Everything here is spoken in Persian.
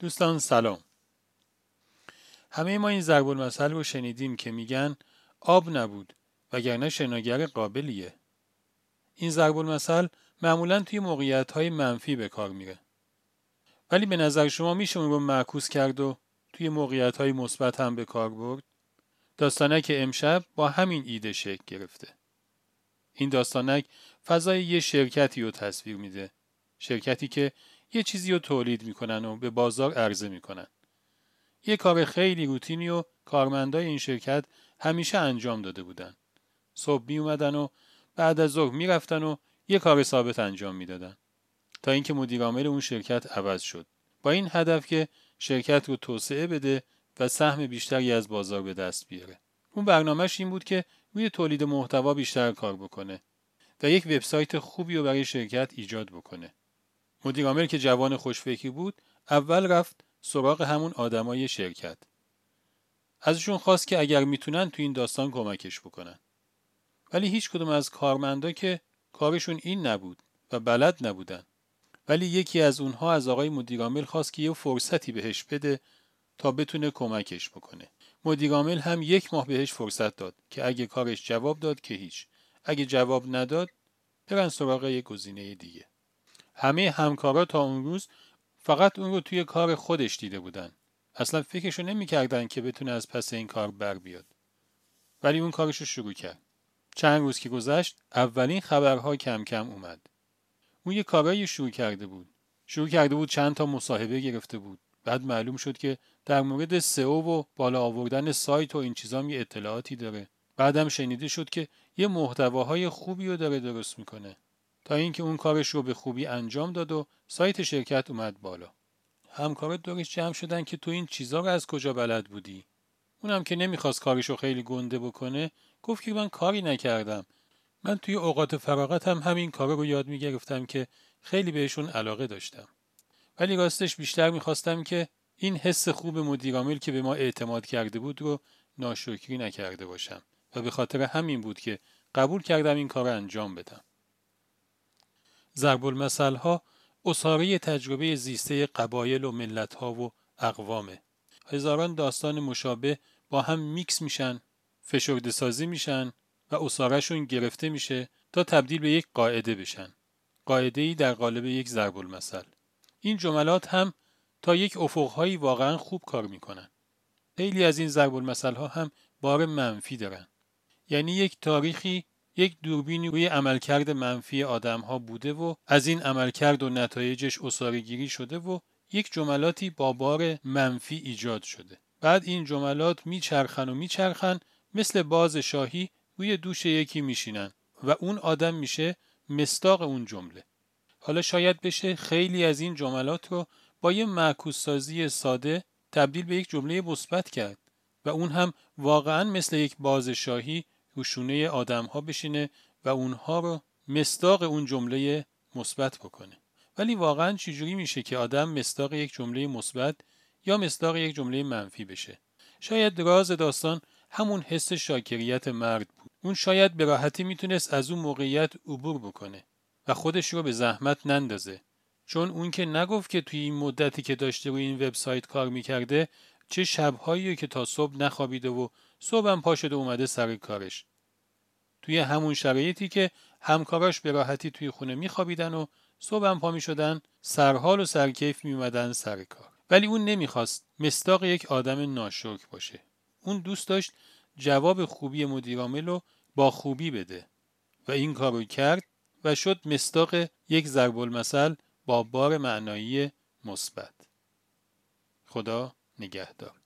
دوستان سلام. همه ما این ضرب المثل رو شنیدیم که میگن آب نبود وگرنه شناگر قابلیه. این ضرب المثل معمولا توی موقعیت های منفی به کار میره. ولی به نظر شما میشه اون رو معکوس کرد و توی موقعیت های مثبت هم به کار برد؟ داستانک امشب با همین ایده شکل گرفته. این داستانک فضای یه شرکتی رو تصویر میده. شرکتی که یه چیزی رو تولید می‌کنن و به بازار عرضه می‌کنن. یه کار خیلی روتینی و کارمندای این شرکت همیشه انجام داده بودن. صبح می اومدن و بعد از ظهر می‌رفتن و یه کار ثابت انجام می‌دادن. تا اینکه مدیر عامل اون شرکت عوض شد. با این هدف که شرکت رو توسعه بده و سهم بیشتری از بازار به دست بیاره. اون برنامهش این بود که روی تولید محتوا بیشتر کار بکنه و یک وبسایت خوبی رو برای شرکت ایجاد بکنه. مدیر که جوان خوشفکری بود اول رفت سراغ همون آدمای شرکت. ازشون خواست که اگر می‌تونن تو این داستان کمکش بکنن. ولی هیچ کدوم از کارمندا که کارشون این نبود و بلد نبودن. ولی یکی از اونها از آقای مدیرعامل خواست که یه فرصتی بهش بده تا بتونه کمکش بکنه. مدیرعامل هم یک ماه بهش فرصت داد که اگه کارش جواب داد که هیچ. اگه جواب نداد برن سراغ یه گزینه دیگه. همه همکارا تا اون روز فقط اون رو توی کار خودش دیده بودن. اصلا فکرشو نمی‌کردن که بتونه از پس این کار بر بیاد. ولی اون کارشو شروع کرد. چند روز که گذشت اولین خبرها کم کم اومد. اون یه کارایی شروع کرده بود. شروع کرده بود چند تا مصاحبه گرفته بود. بعد معلوم شد که در مورد سئو و بالا آوردن سایت و این چیزام یه اطلاعاتی داره. بعدم شنیده شد که یه محتواهای خوبی رو داره درست می‌کنه. تا اینکه اون کارش رو به خوبی انجام داد و سایت شرکت اومد بالا. همکارات دورش جمع شدن که تو این چیزا رو از کجا بلد بودی؟ اونم که نمی‌خواست کارش رو خیلی گنده بکنه گفت که من کاری نکردم. من توی اوقات فراغتم هم همین کارا رو یاد می‌گرفتم که خیلی بهشون علاقه داشتم. ولی راستش بیشتر می‌خواستم که این حس خوب مدیرعامل که به ما اعتماد کرده بود رو ناشکری نکرده باشم و به خاطر همین بود که قبول کردم این کار انجام بدم. ضرب المثل ها اصاره تجربه زیسته قبایل و ملت ها و اقوامه. هزاران داستان مشابه با هم میکس میشن، فشرده سازی میشن و اصارهشون گرفته میشه تا تبدیل به یک قاعده بشن. قاعده ای در قالب یک ضرب المثل. این جملات هم تا یک افقهایی واقعا خوب کار می‌کنن. خیلی از این ضرب المثل ها هم بار منفی دارن. یعنی یک تاریخی یک دوربینی روی عملکرد منفی آدم ها بوده و از این عملکرد و نتایجش گیری شده و یک جملاتی با بار منفی ایجاد شده. بعد این جملات میچرخن و میچرخن مثل باز شاهی روی دوش یکی میشینن و اون آدم میشه مستاق اون جمله. حالا شاید بشه خیلی از این جملات رو با یه معکوس سازی ساده تبدیل به یک جمله مثبت کرد و اون هم واقعا مثل یک باز شاهی روشونه آدم ها بشینه و اونها رو مستاق اون جمله مثبت بکنه. ولی واقعا چجوری میشه که آدم مستاق یک جمله مثبت یا مستاق یک جمله منفی بشه؟ شاید راز داستان همون حس شاکریت مرد بود. اون شاید به راحتی می‌تونست از اون موقعیت عبور بکنه و خودش رو به زحمت نندازه. چون اون که نگفت که توی این مدتی که داشته روی این وبسایت کار می‌کرده چه شبهایی که تا صبح نخوابیده و صبحم پا شده اومده سر کارش. توی همون شرایطی که همکاراش به راحتی توی خونه میخوابیدن و صبحم پا می‌شدن سرحال و سرکیف میومدن سر کار. ولی اون نمی‌خواست مستاق یک آدم ناشکر باشه. اون دوست داشت جواب خوبی مدیرعامل رو با خوبی بده و این کارو کرد و شد مستاق یک ضرب المثل با بار معنایی مثبت. خدا نگهدار.